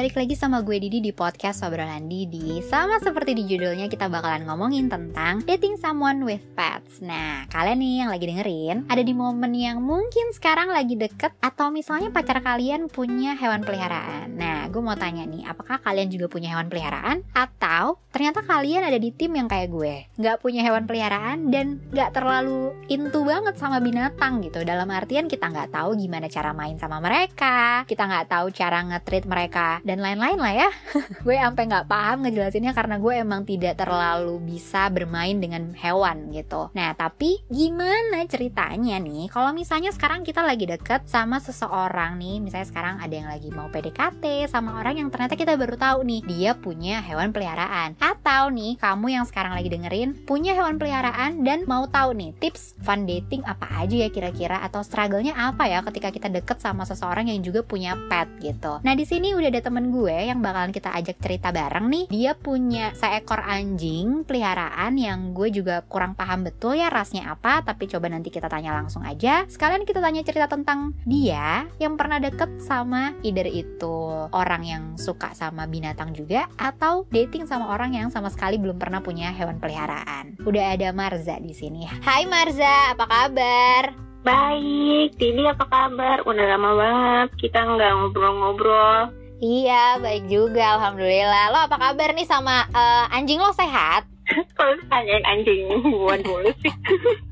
balik lagi sama gue Didi di podcast Obrolan Didi. Sama seperti di judulnya kita bakalan ngomongin tentang dating someone with pets. Nah kalian nih yang lagi dengerin ada di momen yang mungkin sekarang lagi deket Atau misalnya pacar kalian punya hewan peliharaan. Nah gue mau tanya nih apakah kalian juga punya hewan peliharaan? Atau ternyata kalian ada di tim yang kayak gue Gak punya hewan peliharaan dan gak terlalu into banget sama binatang gitu. Dalam artian kita gak tahu gimana cara main sama mereka Kita gak tahu cara nge-treat mereka dan lain-lain lah ya. Gue sampai nggak paham ngejelasinnya karena gue emang tidak terlalu bisa bermain dengan hewan gitu. Nah tapi gimana ceritanya nih? Kalau misalnya sekarang kita lagi deket sama seseorang nih misalnya sekarang ada yang lagi mau PDKT sama orang yang ternyata kita baru tahu nih dia punya hewan peliharaan atau nih kamu yang sekarang lagi dengerin punya hewan peliharaan dan mau tahu nih tips fun dating apa aja ya kira-kira atau struggle-nya apa ya ketika kita deket sama seseorang yang juga punya pet gitu. Nah di sini udah ada temen gue yang bakalan kita ajak cerita bareng nih. Dia punya seekor anjing peliharaan yang gue juga kurang paham betul ya rasnya apa. Tapi coba nanti kita tanya langsung aja. Sekalian kita tanya cerita tentang dia yang pernah deket sama either itu orang yang suka sama binatang juga atau dating sama orang yang sama sekali belum pernah punya hewan peliharaan. Udah ada Marza di sini. Hai Marza, apa kabar? Baik, Dini apa kabar? Udah lama banget kita nggak ngobrol-ngobrol. Iya, baik juga, alhamdulillah. Lo apa kabar nih sama uh, anjing lo sehat? Kalau tanyain anjing gue dulu sih.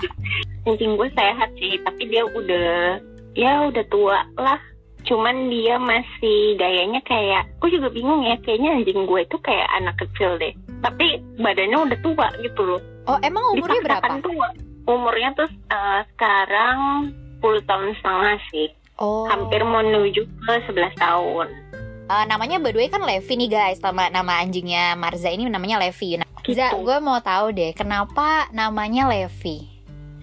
anjing gue sehat sih, tapi dia udah ya udah tua lah. Cuman dia masih gayanya kayak, gue juga bingung ya, kayaknya anjing gue itu kayak anak kecil deh. Tapi badannya udah tua gitu loh. Oh, emang umurnya berapa? tua umurnya tuh uh, sekarang 10 tahun setengah sih. Oh. Hampir mau menuju ke 11 tahun. Uh, namanya by the way kan Levi nih guys nama nama anjingnya Marza ini namanya Levi. Nah, gitu. Za, gue mau tahu deh kenapa namanya Levi?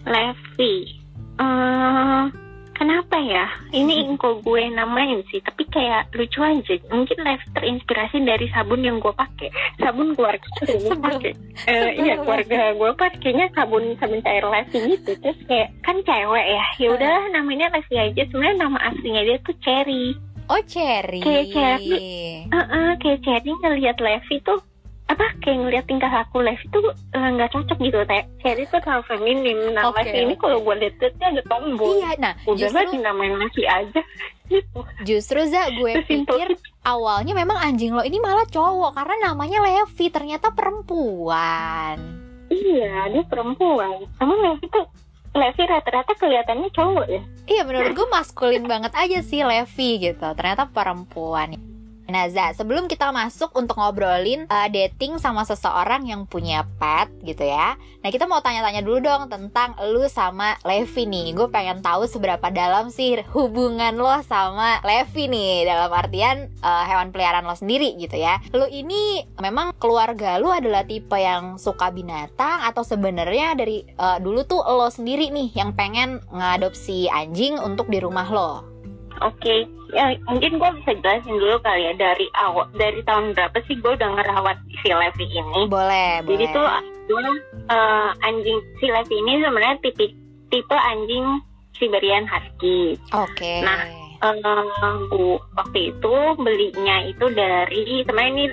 Levi. Uh, kenapa ya? Ini ingko gue namain sih tapi kayak lucu aja. Mungkin live terinspirasi dari sabun yang gue pakai. Sabun keluarga gue pakai. Uh, iya keluarga gue pakainya sabun sabun cair Levi gitu terus kayak kan cewek ya. Ya udah namanya Levi aja. Sebenarnya nama aslinya dia tuh Cherry. Oh Cherry. Kayak Cherry. Uh -uh, kayak Cherry ngelihat Levi tuh apa kayak ngeliat tingkah aku Lev itu eh, nggak uh, cocok gitu. Kayak Cherry itu terlalu feminim nah okay, Lev ini kalau gue lihat dia ada tombol iya nah udah justru namain lagi aja gitu. Justru za gue pikir awalnya memang anjing lo ini malah cowok karena namanya Levi ternyata perempuan. Iya dia perempuan. Emang Levi tuh Levi rata-rata kelihatannya cowok ya. Iya menurut gue maskulin banget aja sih Levi gitu ternyata perempuan Nah, Za, sebelum kita masuk untuk ngobrolin uh, dating sama seseorang yang punya pet gitu ya. Nah, kita mau tanya-tanya dulu dong tentang lu sama Levi nih. Gue pengen tahu seberapa dalam sih hubungan lo sama Levi nih dalam artian uh, hewan peliharaan lo sendiri gitu ya. Lu ini memang keluarga lu adalah tipe yang suka binatang atau sebenarnya dari uh, dulu tuh lo sendiri nih yang pengen ngadopsi anjing untuk di rumah lo? Oke, okay. ya mungkin gue bisa jelasin dulu kali ya dari awal dari tahun berapa sih gue udah ngerawat si Levi ini? Boleh, Jadi boleh. tuh gue uh, anjing si Levi ini sebenarnya tipe tipe anjing Siberian Husky. Oke. Okay. Nah, uh, bu waktu itu belinya itu dari sebenarnya ini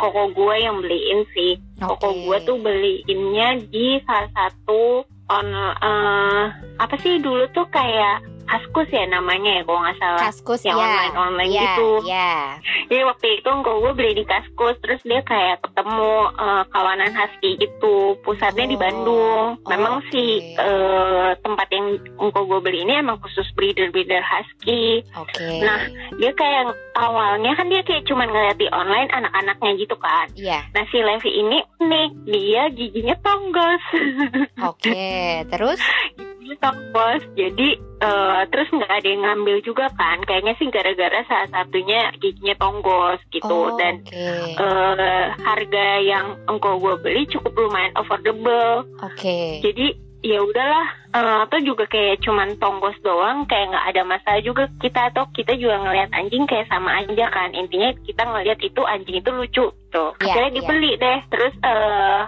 koko gue yang beliin sih. Okay. Koko gue tuh beliinnya di salah satu on uh, apa sih dulu tuh kayak Kaskus ya namanya ya kalau nggak salah. Kaskus yang ya. online online ya, gitu. Ya. Jadi waktu itu engkau gue beli di Kaskus, terus dia kayak ketemu uh, kawanan husky gitu. Pusatnya oh. di Bandung. Memang okay. sih uh, tempat yang engkau gue beli ini emang khusus breeder breeder husky. Oke. Okay. Nah dia kayak awalnya kan dia kayak cuman ngeliat di online anak-anaknya gitu kan. Iya. Yeah. Nah si Levi ini nih dia giginya tonggos. Oke. Okay. Terus? bos. Jadi uh, terus nggak ada yang ngambil juga kan? Kayaknya sih gara-gara salah satunya giginya tonggos gitu. Oh, dan okay. uh, eh, harga yang engkau gue beli cukup lumayan affordable. Oke. Okay. jadi ya udahlah. Uh, atau juga kayak cuman tonggos doang kayak nggak ada masalah juga. Kita atau kita juga ngelihat anjing kayak sama aja kan? Intinya kita ngelihat itu anjing itu lucu tuh yeah, akhirnya iya. dibeli yeah. deh. Terus uh,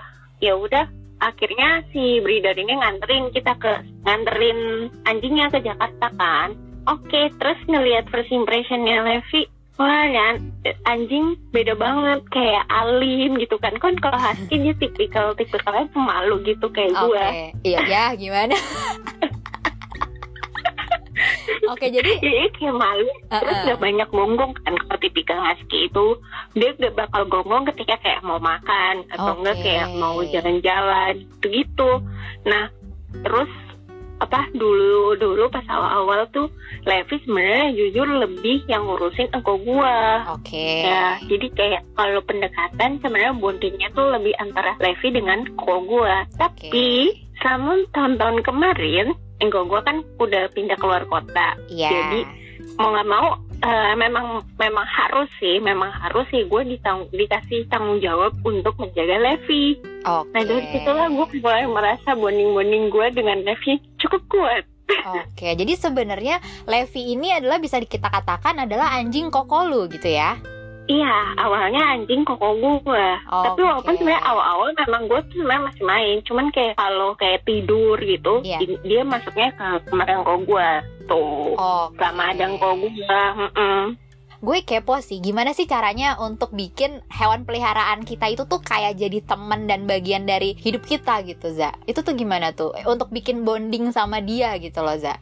ya udah akhirnya si breeder ini nganterin kita ke nganterin anjingnya ke Jakarta kan. Oke terus ngelihat first impressionnya Levi Wah ya anjing beda banget kayak alim gitu kan. Kan kalau husky dia tipikal tipikalnya pemalu gitu kayak Oke, gue iya ya gimana? Oke, jadi jadi kayak malu terus Uh-uh. gak banyak gonggong kan kalau tipikal husky itu dia gak bakal gonggong ketika kayak mau makan atau enggak Oke. kayak mau jalan-jalan gitu nah terus apa dulu dulu pas awal-awal tuh Levi sebenarnya jujur lebih yang ngurusin engkau gua oke. Ya, jadi kayak kalau pendekatan sebenarnya bondingnya tuh lebih antara Levi dengan koko gua. Tapi selama tahun-tahun kemarin, engkau gua kan udah pindah keluar kota. Iya. jadi, Mau nggak mau, eh, memang memang harus sih, memang harus sih gue ditang- dikasih tanggung jawab untuk menjaga Levi. Oke. Nah dari situlah gue mulai merasa bonding-bonding gue dengan Levi cukup kuat. Oke, jadi sebenarnya Levi ini adalah bisa kita katakan adalah anjing kokolu gitu ya. Iya, awalnya anjing koko gue. Tapi Oke. walaupun sebenarnya awal-awal memang gue tuh sebenarnya masih main, cuman kayak kalau kayak tidur gitu, di- dia masuknya ke kamar yang koko gue tuh. Oke. Sama ada yang koko gue. mm-mm. Gue kepo sih, gimana sih caranya untuk bikin hewan peliharaan kita itu tuh kayak jadi teman dan bagian dari hidup kita gitu, Za? Itu tuh gimana tuh? Eh, Untuk bikin bonding sama dia gitu loh, Za?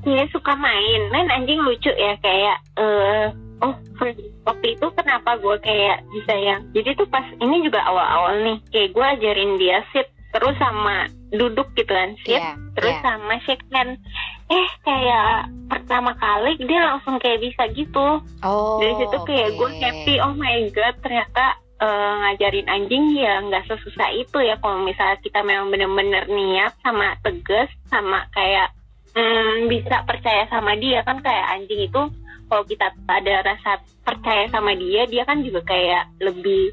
Dia suka main, main anjing lucu ya kayak eh oh waktu itu kenapa gue kayak bisa yang jadi tuh pas ini juga awal-awal nih kayak gue ajarin dia sit terus sama duduk gitu kan sit Iya. terus iya. sama shake hand eh kayak pertama kali dia langsung kayak bisa gitu Oh. dari situ kayak gue oke. happy oh my god ternyata eh, ngajarin anjing ya nggak sesusah itu ya kalau misalnya kita memang bener-bener niat sama tegas sama kayak hmm, bisa percaya sama dia kan kayak anjing itu kalau kita ada rasa percaya sama dia dia kan juga kayak lebih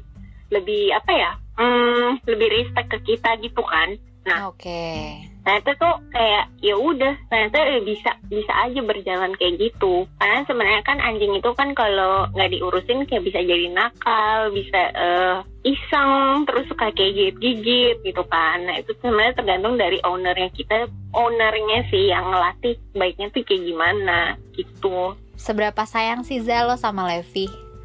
lebih apa ya hmm, lebih respect ke kita gitu kan. Nah Oke. ternyata tuh kayak ya udah ternyata eh, bisa bisa aja berjalan kayak gitu. Karena sebenarnya kan anjing itu kan kalau nggak diurusin kayak bisa jadi nakal bisa eh, iseng terus suka kayak gigit gigit gitu kan. Nah itu sebenarnya tergantung dari ownernya kita ownernya sih yang ngelatih baiknya tuh kayak gimana gitu Seberapa sayang sih lo sama Levi?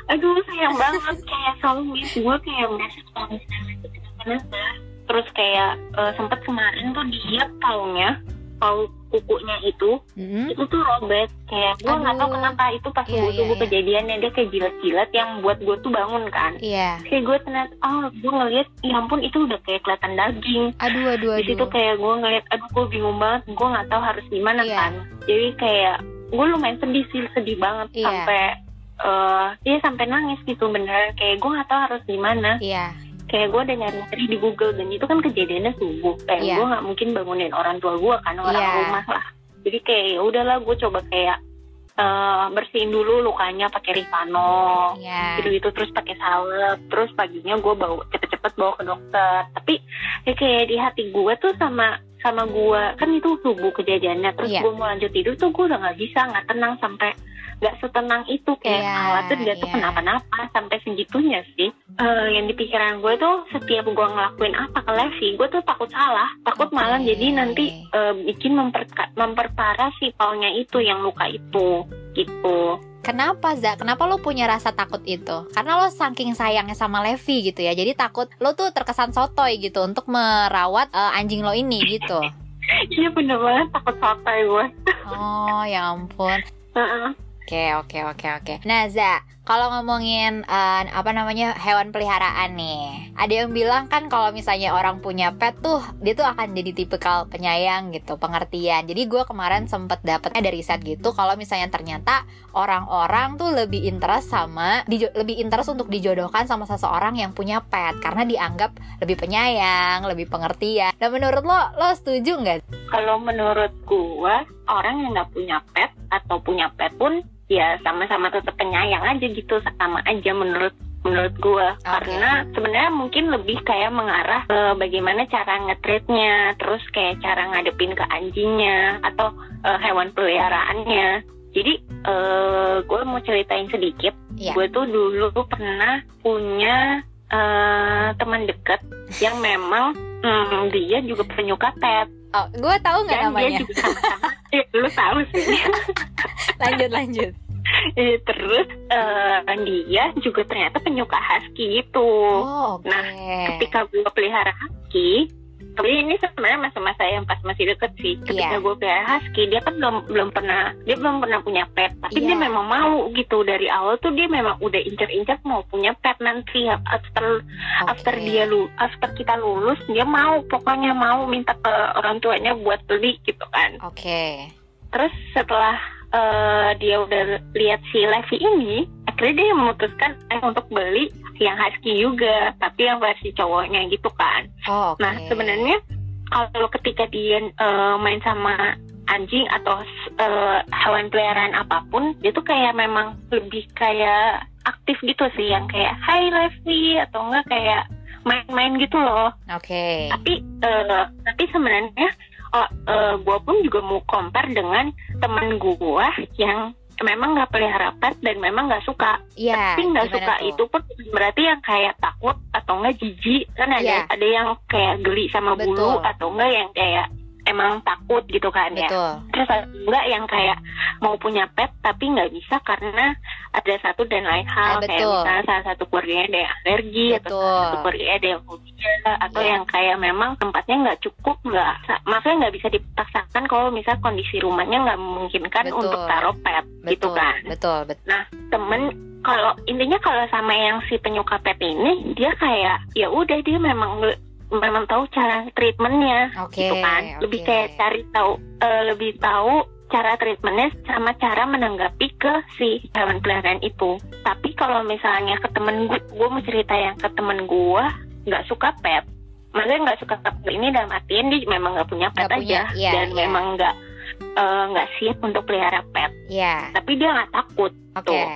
aduh sayang banget kayak selalu gue kayak merasa kalau misalnya kenapa terus kayak eh, sempet kemarin tuh dia paunya pau kukunya itu Mm-mm. itu tuh robek kayak gue nggak tahu Aduh. kenapa itu pas Iya, subuh subuh iya, iya. kejadiannya dia kayak jilat-jilat yang buat gue tuh bangun kan Iya. kayak gue ternyata oh gue ngeliat ya ampun itu udah kayak kelihatan daging Aduh, aduh, di situ aduh. kayak gue ngeliat aduh gue bingung banget gue nggak tahu harus gimana Iya. kan jadi kayak gue lumayan sedih sih sedih banget Iya. sampai eh dia sampai nangis gitu beneran kayak gue nggak tahu harus gimana Iya. kayak gue udah nyari-nyari di Google dan itu kan kejadiannya subuh kayak Iya. gue nggak mungkin bangunin orang tua gue kan orang Iya. rumah lah jadi kayak ya udahlah gue coba kayak eh, bersihin dulu lukanya pakai Rifano Iya. gitu gitu terus pakai salep terus paginya gue bawa cepet-cepet bawa ke dokter tapi ya kayak di hati gue tuh sama sama gue kan itu subuh kejadiannya terus Iya. gue mau lanjut tidur tuh gue udah nggak bisa nggak tenang sampai nggak setenang itu kayak Iya, khawatir dia tuh iya. kenapa-napa sampai segitunya sih Eh, yang di pikiran gue tuh setiap gue ngelakuin apa ke Levi gue tuh takut salah takut Oke. malah jadi nanti eh, bikin memperka- memperparah si paunya itu yang luka itu gitu Kenapa Za? Kenapa lo punya rasa takut itu? Karena lo saking sayangnya sama Levi gitu ya. Jadi takut lo tuh terkesan sotoy gitu untuk merawat eh, anjing lo ini gitu. iya bener banget takut sotoy gue Oh, ya ampun. Heeh. Oke, oke, oke, oke. Nah, Za, kalau ngomongin eh, apa namanya hewan peliharaan nih, ada yang bilang kan kalau misalnya orang punya pet tuh, dia tuh akan jadi tipikal penyayang gitu, pengertian. Jadi gue kemarin sempet dapetnya dari riset gitu, kalau misalnya ternyata orang-orang tuh lebih interest sama, lebih interest untuk dijodohkan sama seseorang yang punya pet, karena dianggap lebih penyayang, lebih pengertian. Dan menurut lo, lo setuju nggak? kalau menurut gua orang yang nggak punya pet atau punya pet pun ya sama-sama tetap penyayang aja gitu sama aja menurut menurut gua Oke. karena sebenarnya mungkin lebih kayak mengarah ke bagaimana cara ngetreatnya terus kayak cara ngadepin ke anjingnya atau eh, hewan peliharaannya jadi eh gue mau ceritain sedikit Iya. gue tuh dulu pernah punya eh, teman deket yang memang hmm, dia juga penyuka pet Oh, gue tahu nggak dan dia namanya? juga sama-sama Eh, lu tahu sih lanjut, lanjut. Eh, terus eh, dia juga ternyata penyuka husky gitu Oh, oke. Nah, ketika gue pelihara husky tapi ini sebenarnya masa-masa yang pas masih deket sih ketika Iya. gue pelihara husky dia kan belum belum pernah dia belum pernah punya pet tapi Iya. dia memang mau gitu dari awal tuh dia memang udah incer-incer mau punya pet nanti after Oke. after dia lu after kita lulus dia mau pokoknya mau minta ke orang tuanya buat beli gitu kan Oke. terus setelah eh, dia udah lihat si Levi ini akhirnya dia memutuskan eh, untuk beli yang husky juga tapi yang versi cowoknya gitu kan Oh, oke. nah sebenarnya kalau ketika dia eh, main sama anjing atau eh, hewan peliharaan apa pun dia tuh kayak memang lebih kayak aktif gitu sih yang kayak Hai Levi atau enggak kayak main-main gitu loh Oke. tapi eh, tapi sebenarnya oh, gue pun juga mau compare dengan temen gue yang memang nggak pelihara pet dan memang nggak suka Iya. tapi nggak suka tuh? itu pun berarti yang kayak takut atau enggak jijik kan ada Iya. ada yang kayak geli sama bulu Betul. atau enggak yang kayak emang takut gitu kan ya Betul. terus ada enggak yang kayak mau punya pet tapi nggak bisa karena ada satu dan lain hal Ah, kayak betul. misalnya salah satu keluarganya ada yang alergi atau Betul. salah satu keluarganya ada yang fobia atau Iya. yang kayak memang tempatnya nggak cukup nggak maksudnya nggak bisa dipaksakan kalau misal kondisi rumahnya nggak memungkinkan Betul. untuk taruh pet gitu Betul. kan Betul. Betul. Nah, temen kalau intinya kalau sama yang si penyuka pet ini dia kayak ya udah dia memang memang tahu cara treatmentnya Oke. gitu kan. Lebih oke. kayak cari tahu eh, lebih tahu cara treatmentnya sama cara menanggapi ke si hewan peliharaan itu. Tapi kalau misalnya ke temen gue, gue mau cerita yang ke temen gue nggak suka pet. Maksudnya nggak suka pet ini dalam artian dia memang nggak punya pet punya, aja iya, dan iya. memang nggak eh, nggak siap untuk pelihara pet. Iya. Tapi dia nggak takut Oke. Tuh.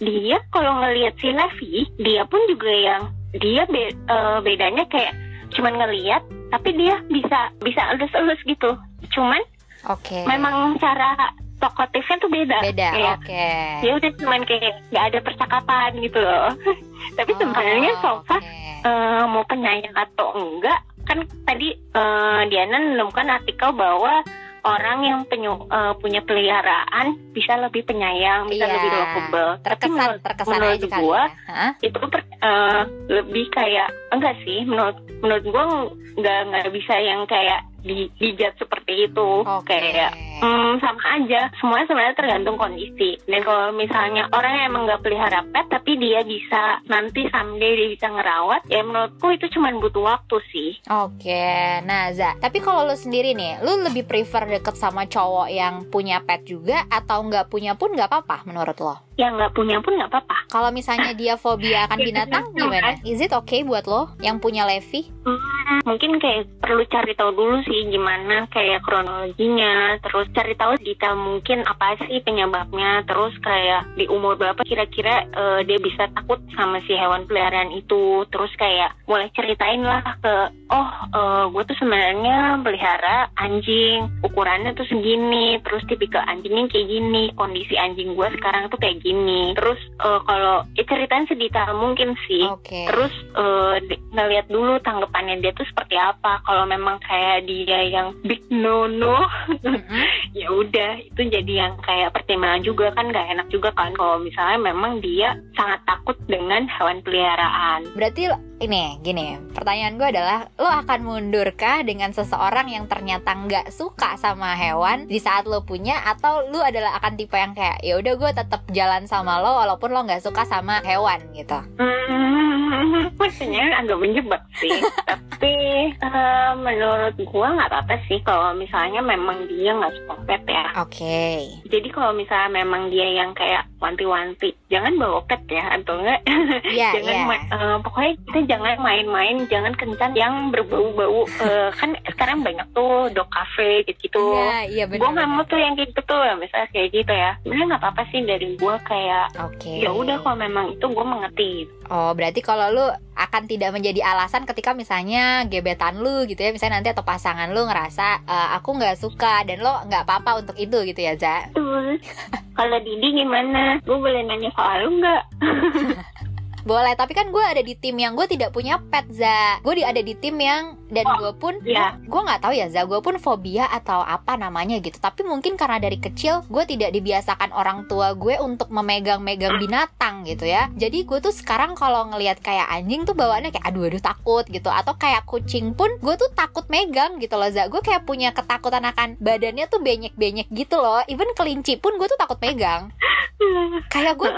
dia kalau ngelihat si Levi dia pun juga yang dia be- eh, bedanya kayak cuman ngelihat tapi dia bisa bisa elus-elus gitu cuman Oke. memang cara tokotifnya tuh beda beda. Oke. dia udah cuman kayak nggak ada percakapan gitu loh tapi sebenarnya Oh, so far oke. eh, mau penyayang atau enggak kan tadi eh, Diana menemukan artikel bahwa orang yang penyu- eh, punya peliharaan bisa lebih penyayang, bisa Iya. lebih lovable. Tapi terkesan menurut, terkesan menurut aja kali gua ya. Itu per- eh, lebih kayak enggak sih menurut menurut gua nggak nggak bisa yang kayak di dijat seperti itu Oke. kayak Hmm, sama aja. Semuanya sebenarnya tergantung kondisi. Dan kalau misalnya orang yang emang nggak pelihara pet, tapi dia bisa nanti someday dia bisa ngerawat, ya menurutku itu cuma butuh waktu sih. Oke, nah Za, tapi kalau lu sendiri nih, lu lebih prefer deket sama cowok yang punya pet juga atau nggak punya pun nggak apa-apa menurut lo? Yang nggak punya pun nggak apa-apa. Kalau misalnya dia fobia akan Ya, binatang gimana? Is it okay buat lo yang punya Levi? Hmm, mungkin kayak perlu cari tahu dulu sih gimana kayak kronologinya, terus cari tahu detail mungkin apa sih penyebabnya, terus kayak di umur berapa kira-kira eh, dia bisa takut sama si hewan peliharaan itu, terus kayak mulai ceritain lah ke oh gue tuh sebenarnya pelihara anjing ukurannya tuh segini, terus tipikal anjingnya kayak gini, kondisi anjing gue sekarang tuh kayak gini, terus eh, kalau ya ceritain sedetail mungkin sih. Oke. Terus eh, di- ngeliat dulu tanggapannya dia tuh seperti apa. Kalau memang kayak dia yang big no no, Mm-mm. ya udah itu jadi yang kayak pertimbangan juga kan gak enak juga kan kalau misalnya memang dia sangat takut dengan hewan peliharaan. Berarti ini gini, pertanyaan gue adalah lo akan mundurkah dengan seseorang yang ternyata nggak suka sama hewan di saat lo punya atau lo adalah akan tipe yang kayak ya udah gue tetap jalan sama lo walaupun lo nggak suka sama hewan gitu. Hmm, maksudnya agak menjebak sih. Tapi eh, menurut gua nggak apa-apa sih kalau misalnya memang dia nggak suka pet ya. Oke. Jadi kalau misalnya memang dia yang kayak wanti-wanti, jangan bawa pet ya, atau enggak? Iya, jangan iya. ma- eh, pokoknya kita jangan main-main, jangan kencan yang berbau-bau. Eh, kan sekarang banyak tuh dog cafe gitu-gitu. Iya, iya benar. Gue nggak mau tuh yang kayak gitu ya, misalnya kayak gitu ya. Sebenarnya nggak apa-apa sih dari gue kayak Oke. ya udah kalau memang itu gue mengerti. Oh, berarti kalau lu akan tidak menjadi alasan ketika misalnya gebetan lu gitu ya, misalnya nanti atau pasangan lu ngerasa "Eh, aku nggak suka dan lo nggak apa-apa untuk itu gitu ya, Za. Betul. kalau Didi gimana? Gue boleh nanya soal lu nggak? boleh tapi kan gue ada di tim yang gue tidak punya pet za. Gue di ada di tim yang dan Oh, gue pun iya. gue nggak tahu ya za. Gue pun fobia atau apa namanya gitu. Tapi mungkin karena dari kecil gue tidak dibiasakan orang tua gue untuk memegang-megang binatang gitu ya. Jadi gue tuh sekarang kalau ngelihat kayak anjing tuh bawaannya kayak aduh aduh takut gitu. Atau kayak kucing pun gue tuh takut megang gitu loh za. Gue kayak punya ketakutan akan badannya tuh benyek-benyek gitu loh. Even kelinci pun gue tuh takut megang. Kayak gue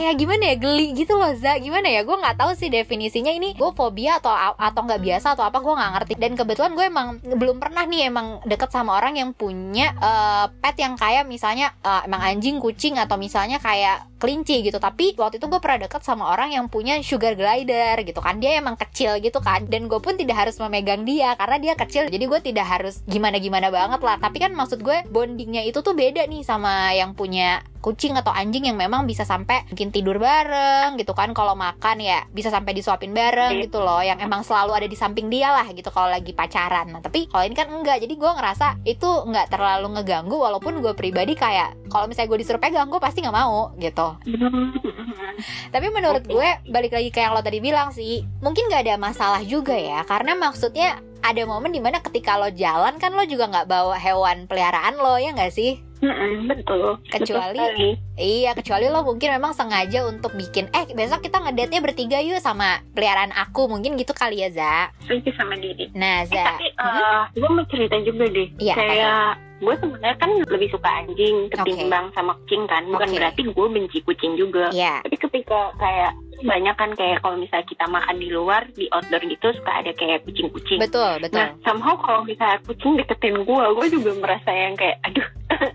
kayak gimana ya geli gitu loh za gimana ya? Gue nggak tahu sih definisinya. Ini gue fobia atau atau nggak biasa atau apa gue nggak ngerti. Dan kebetulan gue emang belum pernah nih emang deket sama orang yang punya eh, pet yang kayak misalnya eh, emang anjing kucing atau misalnya kayak kelinci gitu. Tapi waktu itu gue pernah deket sama orang yang punya sugar glider gitu kan. Dia emang kecil gitu kan. Dan gue pun tidak harus memegang dia karena dia kecil. Jadi gue tidak harus gimana gimana banget lah. Tapi kan maksud gue bondingnya itu tuh beda nih sama yang punya kucing atau anjing yang memang bisa sampai mungkin tidur bareng gitu kan. Kalau makan ya bisa sampai disuapin bareng Iya. gitu loh yang emang selalu ada di samping dia lah gitu kalau lagi pacaran. Nah tapi kalau ini kan enggak jadi gue ngerasa itu nggak terlalu ngeganggu walaupun gue pribadi kayak kalau misalnya gue disuruh pegang gue pasti nggak mau gitu. Tapi menurut gue balik lagi kayak yang lo tadi bilang sih mungkin nggak ada masalah juga ya karena maksudnya ada momen di mana ketika lo jalan kan lo juga nggak bawa hewan peliharaan lo ya nggak sih Mm-mm, betul. Kecuali- Betul. Iya, kecuali lo mungkin memang sengaja untuk bikin Eh, besok kita ngedate-nya bertiga yuk sama peliharaan aku Mungkin gitu kali ya, Za Setuju sama Didi. Nah, Eh, Za tapi gue mau cerita juga deh. Iya, kayak gue sebenarnya kan lebih suka anjing ketimbang sama kucing kan. Bukan Oke. berarti gue benci kucing juga. Iya, Tapi ketika kayak banyak kan kayak kalau misalnya kita makan di luar di outdoor gitu suka ada kayak kucing-kucing. betul, betul Nah, somehow kalau misalnya kucing deketin gue, gue juga merasa yang kayak, aduh,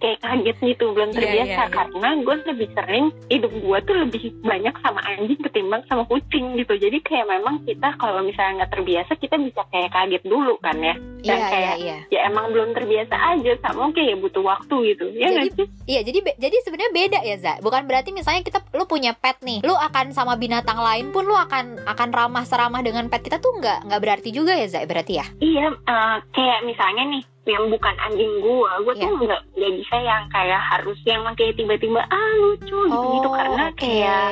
kayak kaget gitu, belum Iya, terbiasa. iya, iya. Karena gue lebih sering, hidup gue tuh lebih banyak sama anjing ketimbang sama kucing gitu. Jadi kayak memang kita kalau misalnya nggak terbiasa, kita bisa kayak kaget dulu kan ya. Dan Iya, iya, kayak, iya ya emang belum terbiasa aja, sama kayak butuh waktu gitu. Ya Jadi-? Iya, jadi be- jadi sebenarnya beda ya, Za. Bukan berarti misalnya kita lu punya pet nih, lu akan sama binatang lain pun lu akan akan ramah seramah dengan pet kita tuh nggak nggak berarti juga ya, Za. Berarti ya? Iya, eh, kayak misalnya nih, yang bukan anjing gue, gue Iya. tuh nggak nggak bisa yang kayak harus yang kayak tiba-tiba ah lucu gitu gitu karena oke. kayak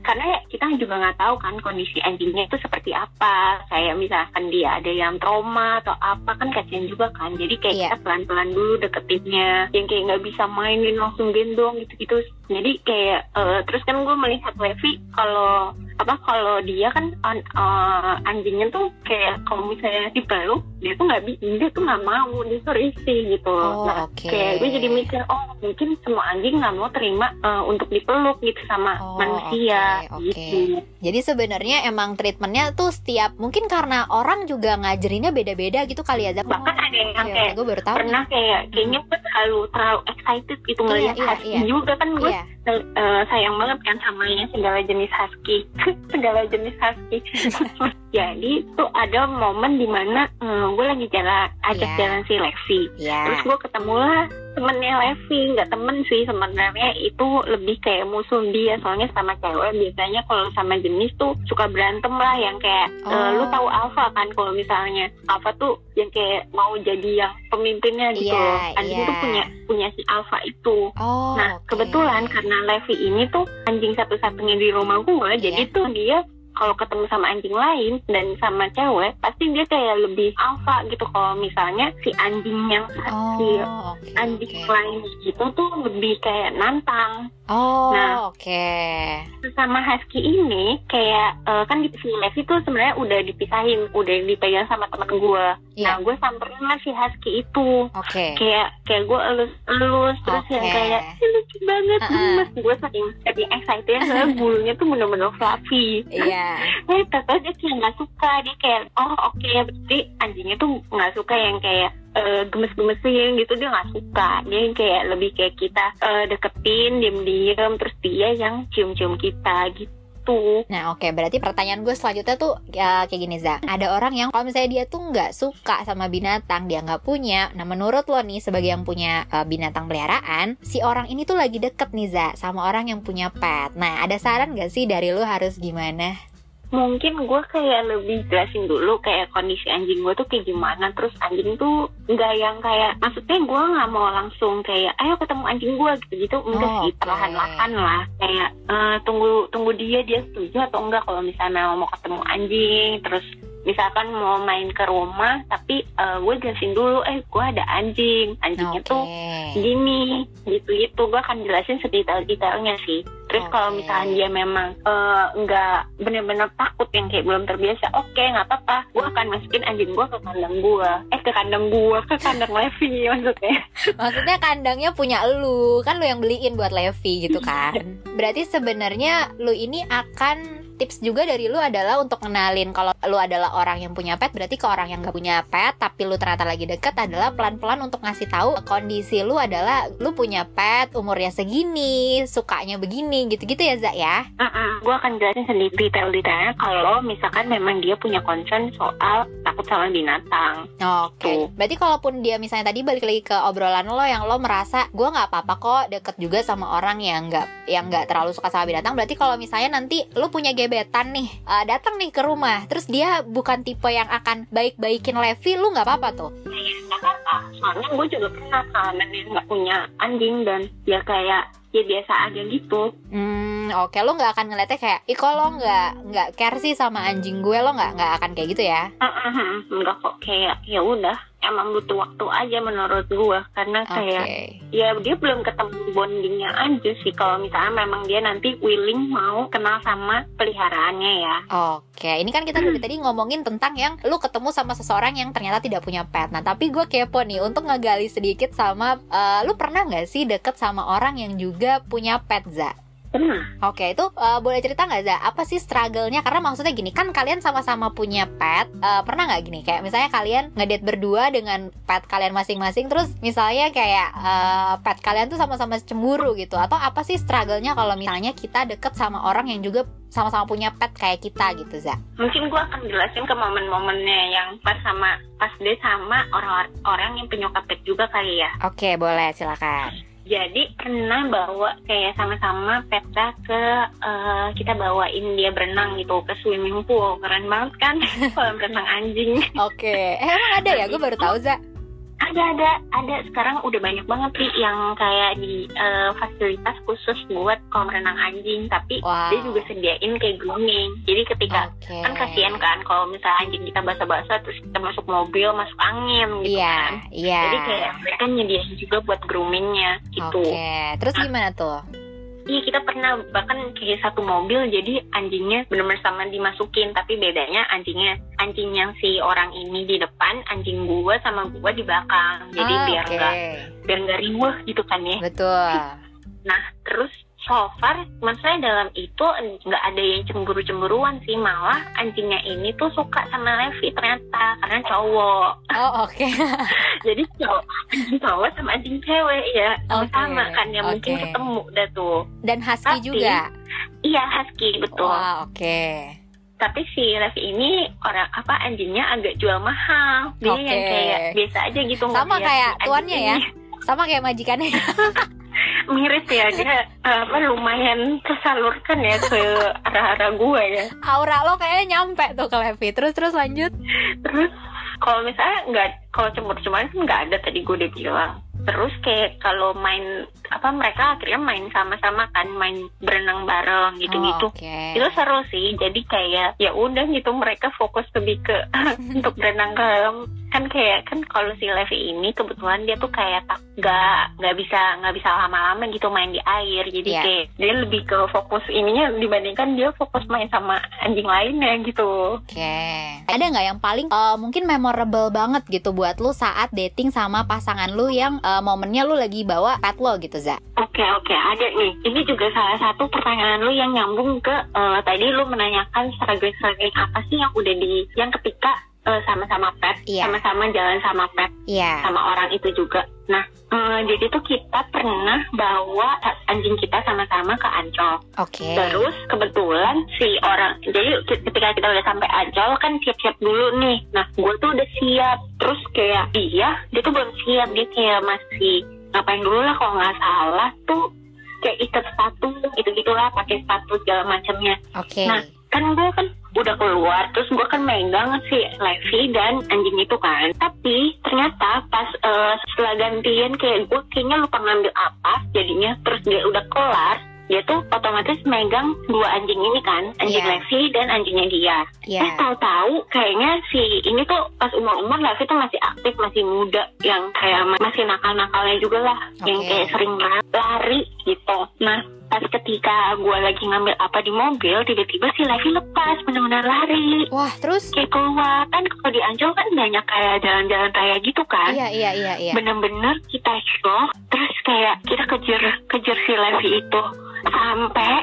karena ya kita juga nggak tahu kan kondisi anjingnya itu seperti apa kayak misalkan dia ada yang trauma atau apa kan kasihan juga kan jadi kayak Iya. kita pelan-pelan dulu deketinnya yang kayak nggak bisa mainin langsung gendong gitu-gitu jadi kayak eh, terus kan gue melihat Levi kalau apa kalau dia kan an- eh, anjingnya tuh kayak kalau misalnya dipeluk dia tuh nggak dia tuh nggak mau dia tuh risih gitu Oh, nah oke. kayak gue jadi mikir oh mungkin semua anjing nggak mau terima eh, untuk dipeluk gitu sama Oh, manusia oke, oke. gitu Jadi sebenarnya emang treatmentnya tuh setiap mungkin karena orang juga ngajerinnya beda-beda gitu kali ya, Za. bahkan ada yang kayak gue baru tahu. nih. pernah kayak kayaknya gue terlalu terlalu excited gitu Iya, ngeliat iya, husky iya. juga kan gue Iya. eh, sayang banget kan sama yang segala jenis husky segala jenis husky jadi tuh ada momen di mana eh, gue lagi jalan ajak Iya. jalan si Levi Iya. terus gue ketemulah temennya Levi nggak temen sih sebenarnya itu lebih kayak musuh dia soalnya sama cewek biasanya kalau sama jenis tuh suka berantem lah yang kayak eh, Oh. lu tahu Alpha kan kalau misalnya Alpha tuh yang kayak mau jadi yang pemimpinnya gitu Iya, loh anjing iya. tuh punya punya si Alpha itu Oh, Nah, oke. kebetulan karena Levi ini tuh anjing satu-satunya di rumah gue, Iya. jadi tuh dia kalau ketemu sama anjing lain dan sama cewek, pasti dia kayak lebih alfa gitu. Kalau misalnya si anjing yang Oh, si oke. anjing oke. lain gitu tuh lebih kayak nantang. Oh, Nah. oke. Sama husky ini kayak eh, kan di si Levi tuh sebenarnya udah dipisahin, udah dipegang sama teman gue. Iya. Nah, gue samperin lah si husky itu. Oke. kayak kayak gue elus elus terus yang Oke. kayak "Ih, lucu banget Uh-uh. gemes gue saking saking excited soalnya bulunya tuh bener-bener fluffy Iya. eh tau dia kayak nggak suka. Dia kayak oh oke berarti anjingnya tuh nggak suka yang kayak eh, gemes-gemesin gitu. Dia nggak suka. Dia yang kayak lebih kayak kita eh, deketin diem-diem. Terus dia yang cium-cium kita gitu. Nah oke. Berarti pertanyaan gue selanjutnya tuh ya, kayak gini Za. Ada orang yang kalau misalnya dia tuh nggak suka sama binatang Dia nggak punya. Nah menurut lo nih sebagai yang punya uh, binatang peliharaan Si orang ini tuh lagi deket nih Za Sama orang yang punya pet. Nah ada saran gak sih dari lo harus gimana? Mungkin gue kayak lebih jelasin dulu kayak kondisi anjing gue tuh kayak gimana. Terus anjing tuh nggak yang kayak maksudnya gue nggak mau langsung kayak ayo ketemu anjing gue gitu gitu enggak Oh, sih perlahan-lahan lah. Kayak eh, tunggu tunggu dia dia setuju atau enggak kalau misalnya mau ketemu anjing. Terus misalkan mau main ke rumah tapi eh, gue jelasin dulu eh gue ada anjing anjingnya Oke. tuh gini gitu gitu gue akan jelasin sedetail-detailnya sih terus kalau Oke. misalnya dia memang eh, nggak bener-bener takut yang kayak belum terbiasa oke nggak apa-apa gue akan masukin anjing gue ke kandang gue eh ke kandang gue ke kandang Levi maksudnya Maksudnya kandangnya punya lu, kan lu yang beliin buat Levi gitu kan. Berarti sebenarnya lu ini akan tips juga dari lu adalah untuk kenalin kalau lu adalah orang yang punya pet berarti ke orang yang gak punya pet tapi lu ternyata lagi deket adalah pelan-pelan untuk ngasih tahu kondisi lu adalah lu punya pet umurnya segini sukanya begini gitu-gitu ya Za ya gue akan jelasin sendiri detail-detailnya kalau misalkan memang dia punya concern soal takut sama binatang Oke, Tuh. berarti kalaupun dia misalnya tadi balik lagi ke obrolan lo yang lo merasa gue nggak apa-apa kok deket juga sama orang yang nggak yang nggak terlalu suka sama binatang. Berarti kalau misalnya nanti lo punya gebetan nih, eh, datang nih ke rumah, terus dia bukan tipe yang akan baik-baikin Levi, lu nggak apa-apa tuh? nggak apa-apa. Soalnya gue juga pernah kan yang nggak punya anjing dan ya kayak ya biasa aja gitu. Hmm, oke, lo nggak akan ngeliatnya kayak, ih kok lo nggak nggak care sih sama anjing gue, lo nggak nggak akan kayak gitu ya? enggak kok. Kayak ya udah emang butuh waktu aja menurut gue karena kayak ya dia belum ketemu bondingnya aja sih kalau misalnya memang dia nanti willing mau kenal sama peliharaannya ya Oke, ini kan kita dari tadi ngomongin tentang yang lu ketemu sama seseorang yang ternyata tidak punya pet. Nah, tapi gue kepo nih untuk ngegali sedikit sama eh, lu pernah nggak sih deket sama orang yang juga punya pet za? Pernah Oke, itu eh, boleh cerita nggak za? Apa sih struggle-nya? Karena maksudnya gini, kan kalian sama-sama punya pet. eh, pernah nggak gini? Kayak misalnya kalian ngedate berdua dengan pet kalian masing-masing, terus misalnya kayak eh, pet kalian tuh sama-sama cemburu gitu? Atau apa sih struggle-nya kalau misalnya kita deket sama orang yang juga sama-sama punya pet kayak kita gitu, za? mungkin gue akan jelasin ke momen-momennya yang pas sama pas dia sama orang-orang yang penyuka pet juga kali ya Oke, boleh silakan. Jadi pernah bawa kayak sama-sama Petra ke eh, kita bawain dia berenang gitu ke swimming pool keren banget kan kolam renang anjing Oke, eh, emang ada ya? Gue baru tahu za. Ada ada ada sekarang udah banyak banget sih yang kayak di eh, fasilitas khusus buat kolam renang anjing tapi Wow. dia juga sediain kayak grooming jadi ketika Oke. kan kasihan kan kalau misalnya anjing kita basah-basah terus kita masuk mobil masuk angin gitu Iya, kan iya. jadi kayak mereka nyediain juga buat groomingnya gitu Oke, terus gimana tuh? Iya kita pernah bahkan kayak satu mobil jadi anjingnya benar-benar sama dimasukin. Tapi bedanya anjingnya anjing yang si orang ini di depan anjing gua sama gua di belakang. Jadi Ah, biar nggak biar nggak riuh gitu kan ya. Betul. nah terus so far maksudnya dalam itu nggak ada yang cemburu-cemburuan sih malah anjingnya ini tuh suka sama Levi ternyata karena cowok Oh, oke. jadi cowok anjing cowok sama anjing cewek ya sama-sama Oke, kan ya mungkin oke. ketemu dah tuh Dan husky Tapi, juga. iya husky betul Wah, oke. tapi si Levi ini orang apa anjingnya agak jual mahal dia Oke. yang kayak biasa aja gitu Sama kayak tuannya ya? Sama kayak majikannya. miris ya dia apa lumayan tersalurkan ya ke arah-arah gue ya Aura lo kayaknya nyampe tuh ke Levi. Terus terus lanjut. terus kalau misalnya nggak kalau cemburu-cemburuan kan nggak ada tadi gue udah bilang terus kayak kalau main apa mereka akhirnya main sama-sama kan main berenang bareng gitu-gitu Oh, Oke. itu seru sih jadi kayak ya udah gitu mereka fokus lebih ke untuk berenang ke kan kayak kan kalau si Levi ini kebetulan dia tuh kayak tak nggak nggak bisa nggak bisa lama-lama gitu main di air jadi Iya. kayak dia lebih ke fokus ininya dibandingkan dia fokus main sama anjing lainnya gitu Oke. Ada nggak yang paling eh, mungkin memorable banget gitu buat lu saat dating sama pasangan lu yang eh, momennya lu lagi bawa pet lo gitu, Za? Oke oke ada nih. Ini juga salah satu pertanyaan lu yang nyambung ke eh, tadi lu menanyakan strategi-strategi apa sih yang udah di yang ketika eh, sama-sama pet, Iya. sama-sama jalan sama pet Iya. sama orang itu juga. Nah eh, jadi tuh kita pernah bawa anjing kita sama-sama ke Ancol. Oke. Terus kebetulan si orang jadi ketika kita udah sampai Ancol kan siap-siap dulu nih. Nah gue tuh udah siap. Terus kayak dia dia tuh belum siap dia kayak masih ngapain dulu lah kalau nggak salah tuh kayak ikat sepatu gitu gitulah pakai sepatu segala macamnya. Oke. Nah, kan gue kan udah keluar terus gue kan megang si Levi dan anjing itu kan tapi ternyata pas uh, setelah gantian kayak gue kayaknya lupa ngambil apa jadinya terus dia udah kelar dia tuh otomatis megang dua anjing ini kan anjing Iya. Levi dan anjingnya dia Iya. Eh tahu-tahu kayaknya si ini tuh pas umur-umur Levi tuh masih aktif, masih muda, yang kayak ma- masih nakal-nakalnya juga lah, yang Oke. kayak sering la- lari gitu. Nah pas ketika gue lagi ngambil apa di mobil, tiba-tiba si Levi lepas, benar-benar lari. Wah, terus Kayak keluar kan kalau di Ancol kan banyak kayak jalan-jalan raya gitu kan. iya iya iya iya. Bener-bener kita shock, terus kayak kita kejar kejar si Levi itu sampai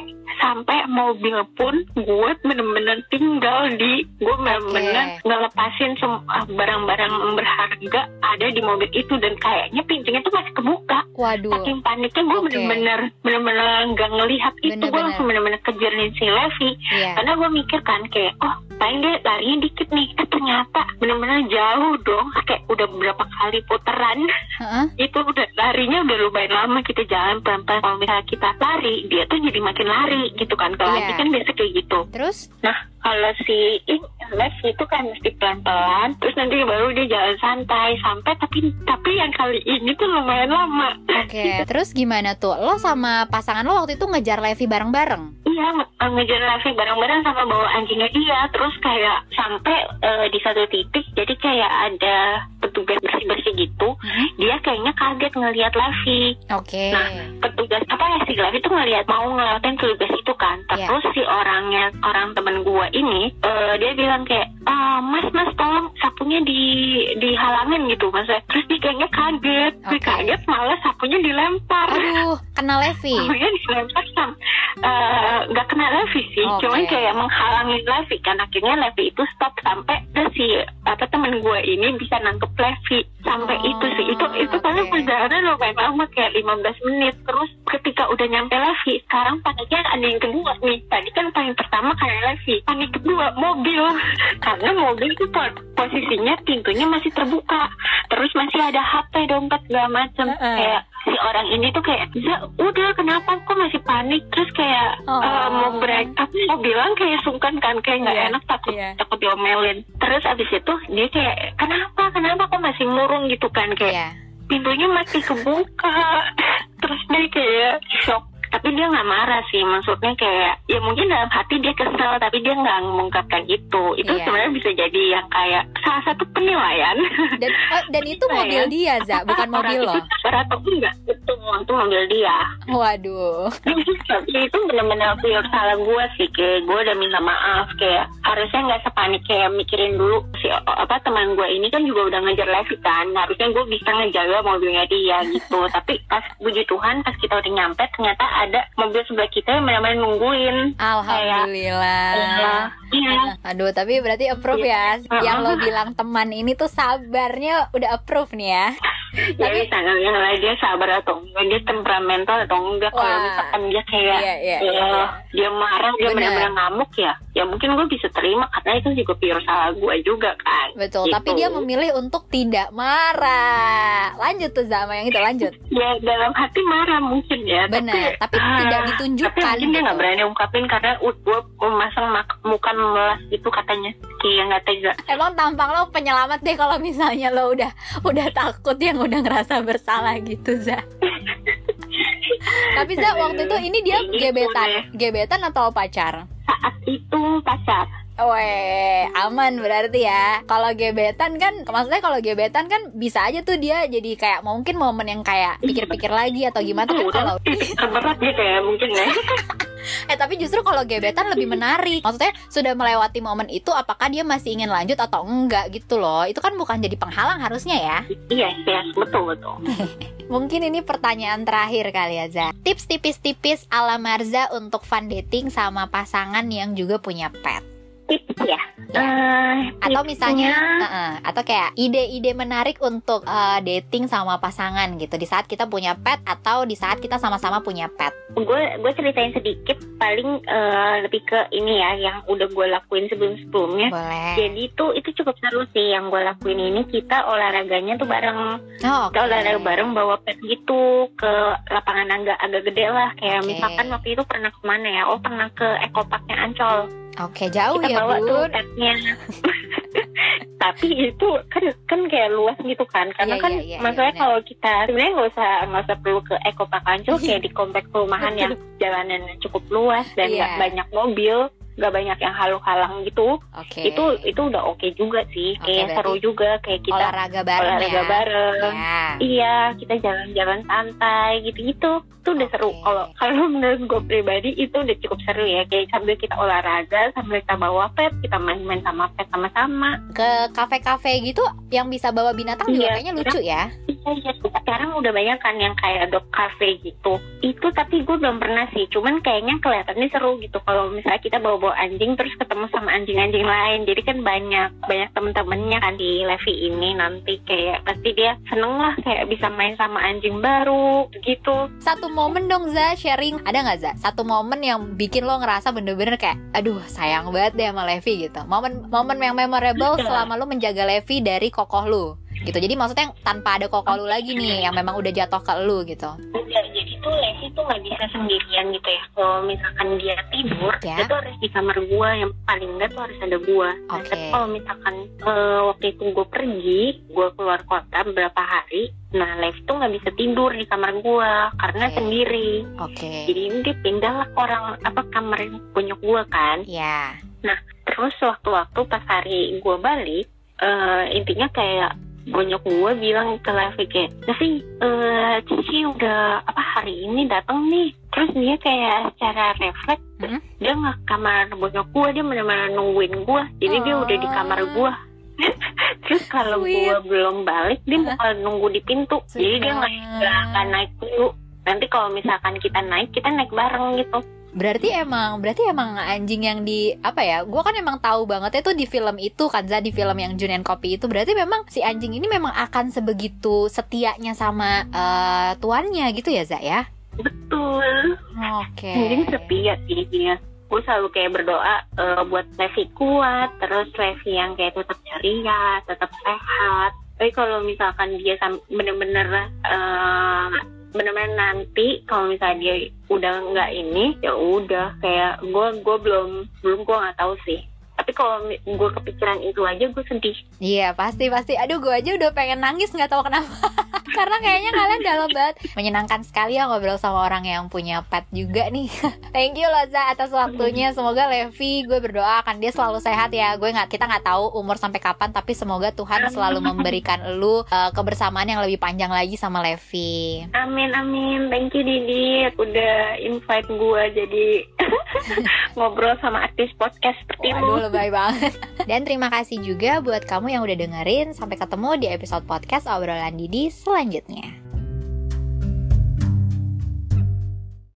sampai mobil pun gue bener-bener tinggal di gue bener-bener ngelepasin sem- ah, barang-barang berharga ada di mobil itu dan kayaknya pintunya tuh masih kebuka Waduh. saking paniknya gue Oke. bener-bener bener-bener nggak ngelihat itu. Gue langsung bener-bener kejarin si Levi Iya. karena gue mikir kan kayak oh paling dia larinya dikit nih. Eh ternyata bener-bener jauh dong. Kayak udah beberapa kali putaran Heeh. itu udah larinya udah lumayan lama. Kita jalan pelan-pelan. Kalau misalnya kita lari dia tuh jadi makin lari gitu kan. Kalau anjing kan biasa kayak gitu. Terus? Nah kalau si ini Les itu kan mesti pelan-pelan. Terus nanti baru dia jalan santai. Sampai tapi tapi yang kali ini tuh lumayan lama. Oke. Terus gimana tuh? Lo sama pasangan lo waktu itu ngejar Levi bareng-bareng? Iya, nge- ngejar Levi bareng-bareng sama bawa anjingnya dia. Terus kayak sampai eh, di satu titik, jadi kayak ada petugas bersih-bersih gitu. Mhm. Dia kayaknya kaget ngelihat Levi. Oke. Nah, petugas apa ya si Levi tuh ngelihat mau ngelewatin petugas itu kan. Iya. Terus si orangnya, orang temen gua ini, eh, dia bilang kayak, ah Mas, Mas, tolong sapunya di dihalangin gitu, Mas. Terus dia kayaknya kaget. Dia Oke. kaget malah sapunya dilempar. Aduh, kena Levi. Sapunya dilempar sama eh, nggak kena Levi sih, Oke. cuman kayak menghalangi Levi kan akhirnya Levi itu stop sampai ke si apa temen gue ini bisa nangkep Levi sampai Oh, itu sih. Itu itu oke. perjalanan lumayan lama kayak 15 menit. Terus ketika udah nyampe Levi sekarang paniknya ada yang kedua nih. Tadi kan paling pertama kayak Levi panik kedua mobil. Karena mobil itu po- posisinya pintunya masih terbuka. Terus masih ada HP dompet segala macem. Heeh. kayak si orang ini tuh kayak "Ya, udah kenapa kok masih panik terus kayak Oh. eh, mau break tapi mau bilang kayak sungkan kan kayak nggak Iya, enak takut iya. takut diomelin terus abis itu dia kayak kenapa kenapa kok masih murung gitu kan kayak Iya. pintunya masih kebuka terus dia kayak shock tapi dia nggak marah sih maksudnya kayak ya mungkin dalam hati dia kesel tapi dia nggak mengungkapkan itu itu Iya. sebenarnya bisa jadi yang kayak salah satu penilaian Dan oh, dan itu mobil dia, Za, bukan mobil lo. atau enggak itu mobil dia Waduh. tapi itu benar-benar pure salah gue sih kayak gue udah minta maaf kayak harusnya nggak sepanik kayak mikirin dulu si apa teman gue ini kan juga udah ngejar Levi kan harusnya gue bisa ngejaga mobilnya dia gitu tapi pas puji Tuhan pas kita udah nyampe ternyata ada mobil sebelah kita yang benar-benar nungguin Alhamdulillah. iya iya Aduh, tapi berarti approve ya. Iya. Yang lo bilang teman ini tuh sabarnya udah approve nih ya. dia bisa ngeliat lah dia sabar atau enggak dia temperamental atau enggak kalau misalkan dia kayak Iya, iya, ya, iya. dia marah dia benar-benar ngamuk ya ya mungkin gue bisa terima karena itu juga pure salah gue juga kan Betul, Gitu. tapi dia memilih untuk tidak marah. Lanjut tuh sama yang itu lanjut. ya dalam hati marah mungkin ya Bener, tapi ah, tidak ditunjukkan tapi mungkin dia gitu. nggak berani ungkapin karena uh, gue memasang muka memelas itu katanya kayak nggak tega Emang tampang lo penyelamat deh kalau misalnya lo udah udah takut yang udah ngerasa bersalah gitu, Za. Tapi Za waktu itu ini dia gebetan, deh. gebetan atau pacar? saat itu pacar Weh, aman berarti ya. Kalau gebetan kan, maksudnya kalau gebetan kan bisa aja tuh dia jadi kayak mungkin momen yang kayak pikir-pikir lagi atau gimana itu kan kalau terberat gitu ya mungkin ya eh tapi justru kalau gebetan lebih menarik. Maksudnya sudah melewati momen itu apakah dia masih ingin lanjut atau enggak gitu loh. Itu kan bukan jadi penghalang harusnya ya. iya iya betul betul Mungkin ini pertanyaan terakhir kali ya Za. Tips tipis-tipis ala Marza untuk fun dating sama pasangan yang juga punya pet. tips ya Ya. Eh, Atau misalnya, tipsnya- uh-uh, atau kayak ide-ide menarik untuk uh, dating sama pasangan gitu di saat kita punya pet atau di saat kita sama-sama punya pet. gue gue ceritain sedikit paling eh, lebih ke ini ya yang udah gue lakuin sebelum sebelumnya Boleh. jadi tuh itu cukup seru sih yang gue lakuin ini kita olahraganya tuh bareng Oh, kita olahraga bareng bawa pet gitu ke lapangan agak agak gede lah kayak Oke. misalkan waktu itu pernah ke mana ya oh pernah ke ekoparknya Ancol Oke, jauh kita ya, bawa tuh Bun. petnya tapi itu kan kan kayak luas gitu kan. Karena Iya, kan iya, iya, maksudnya iya, kalau kita sebenarnya nggak usah nggak usah perlu ke Eko Park Ancol kayak di komplek perumahan yang jalanannya cukup luas dan nggak banyak mobil nggak banyak yang halu-halang gitu Oke. itu itu udah oke juga sih Oke, kayak seru juga kayak kita olahraga bareng olahraga ya. bareng Ya. Iya, kita jalan-jalan santai gitu-gitu. Itu udah seru. Oke. Kalau kalau menurut gue pribadi itu udah cukup seru ya. Kayak sambil kita olahraga, sambil kita bawa pet, kita main-main sama pet sama-sama. Ke kafe-kafe gitu yang bisa bawa binatang juga Iya, kayaknya lucu ya. Iya, iya. Sekarang udah banyak kan yang kayak dog cafe gitu. Itu tapi gue belum pernah sih. Cuman kayaknya kelihatannya seru gitu. Kalau misalnya kita bawa-bawa anjing terus ketemu sama anjing-anjing lain. Jadi kan banyak banyak temen-temennya kan di Levi ini nanti kayak pasti dia seneng lah kayak bisa main sama anjing baru gitu. Satu momen dong Za sharing ada nggak Za? Satu momen yang bikin lo ngerasa bener-bener kayak aduh sayang banget deh sama Levi gitu. Momen momen yang memorable Ada. selama lo menjaga Levi dari kokoh lu gitu. Jadi maksudnya tanpa ada kokoh lu lagi nih yang memang udah jatuh ke lu gitu. Levi tuh nggak bisa sendirian gitu ya. Kalau misalkan dia tidur, Ya. itu harus di kamar gua yang paling enggak tuh harus ada gua. Nah, Oke. tapi kalau misalkan eh, waktu itu gua pergi, gua keluar kota beberapa hari, nah Levi tuh nggak bisa tidur di kamar gua karena Oke. sendiri. Oke. Jadi dia pindah lah ke orang apa kamar punya gua kan. Ya. Terus waktu-waktu pas hari gua balik, eh, intinya kayak bonyok gua bilang ke Levi kayak, Levi, eh, Cici udah apa hari ini datang nih. Terus dia kayak secara refleks, Mhm. dia nggak kamar bonyok gua, dia benar-benar nungguin gua. Jadi dia udah di kamar Oh. gua. Terus kalau gua belum balik, dia bakal nunggu di pintu. Sweet Jadi dia nggak akan naik dulu. Nanti kalau misalkan kita naik, kita naik bareng gitu. Berarti emang berarti emang anjing yang di apa ya? Gua kan emang tahu banget itu di film itu kan Za di film yang Jun and Kopi itu berarti memang si anjing ini memang akan sebegitu setianya sama eh, tuannya gitu ya Za ya? Betul. Oke. Anjing setia sih dia. Gue selalu kayak berdoa eh, buat Levi kuat, terus Levi yang kayak tetap ceria, tetap sehat. Tapi kalau misalkan dia bener-bener eh, bener-bener nanti kalau misalnya dia udah nggak ini, ya udah kayak gue gue belum belum gue nggak tahu sih. Kalau gue kepikiran itu aja gue sedih. Iya pasti pasti. Aduh gue aja udah pengen nangis nggak tahu kenapa. Karena kayaknya kalian dalam banget. Menyenangkan sekali ya ngobrol sama orang yang punya pet juga nih. Thank you loh Za atas waktunya. Semoga Levi gue berdoa akan dia selalu sehat ya. Gue nggak kita nggak tahu umur sampai kapan tapi semoga Tuhan selalu memberikan lu eh, kebersamaan yang lebih panjang lagi sama Levi. Amin amin. Thank you Didi udah invite gue jadi ngobrol sama artis podcast seperti lu. Waduh lebay banget. Dan terima kasih juga buat kamu yang udah dengerin. Sampai ketemu di episode podcast obrolan Didi selanjutnya